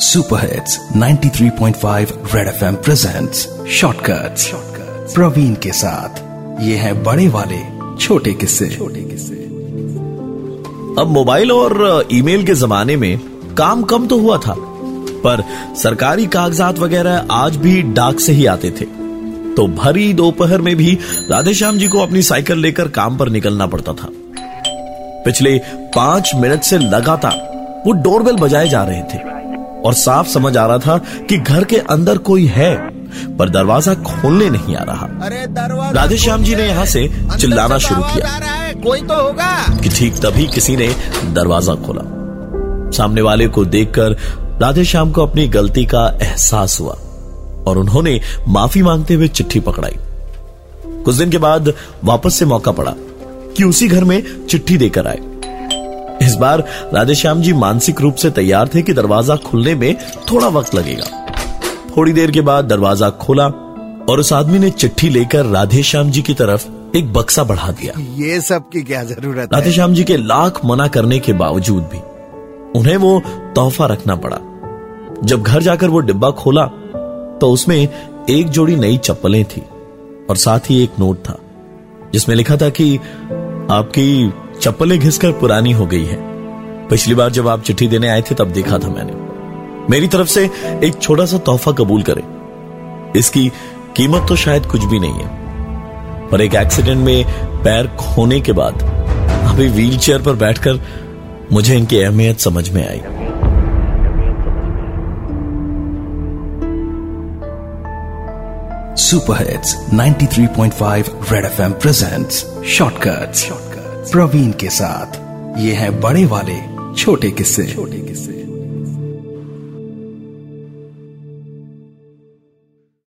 Super hits 93.5 Red FM presents shortcuts Praveen के साथ ये है बड़े वाले, छोटे किस्से। छोटे किस्से। अब मोबाइल और ईमेल के जमाने में काम कम तो हुआ था, पर सरकारी कागजात वगैरह आज भी डाक से ही आते थे। तो भरी दोपहर में भी राधेश्याम जी को अपनी साइकिल लेकर काम पर निकलना पड़ता था। पिछले पाँच मिनट से लगातार वो डोरबेल बजाए जा रहे थे। और साफ़ समझ आ रहा था कि घर के अंदर कोई है पर दरवाज़ा खोलने नहीं आ रहा। अरे दरवाज़ा राधेश्याम जी ने यहाँ से चिल्लाना शुरू किया। कोई तो होगा। कि ठीक तभी किसी ने दरवाज़ा खोला। सामने वाले को देखकर राधेश्याम को अपनी गलती का एहसास हुआ और उन्होंने माफ़ी मांगते हुए चिट्ठी पकड़ाई। कुछ दिन के बाद वापस से मौका पड़ा कि उसी घर में चिट्ठी देकर आए। इस बार राधेश्याम जी मानसिक रूप से तैयार थे कि दरवाज़ा खुलने में थोड़ा वक्त लगेगा। थोड़ी देर के बाद दरवाज़ा खोला और उस आदमी ने चिट्ठी लेकर राधेश्याम जी की तरफ़ एक बक्सा बढ़ा दिया। ये सब की क्या ज़रूरत है? राधेश्याम जी के लाख मना करने के बावजूद भी उन्हें वो तोहफा रखना पड़ा। जब घर जाकर वो डिब्बा खोला तो उसमें एक जोड़ी नई चप्पलें थी और साथ ही एक नोट था जिसमें लिखा था कि आपकी चप्पलें घिसकर पुरानी हो गई है। पिछली बार जब आप चिट्ठी देने आए थे, तब देखा था मैंने। मेरी तरफ़ से एक छोटा सा तोहफा कबूल करें। इसकी कीमत तो शायद कुछ भी नहीं है। पर एक एक्सीडेंट में पैर खोने के बाद अभी व्हील चेयर पर बैठकर मुझे इनकी अहमियत समझ में आई। Super hits 93.5 Red FM presents shortcuts Praveen के साथ। ये है बड़े वाले छोटे किस्से। छोटे किस्से।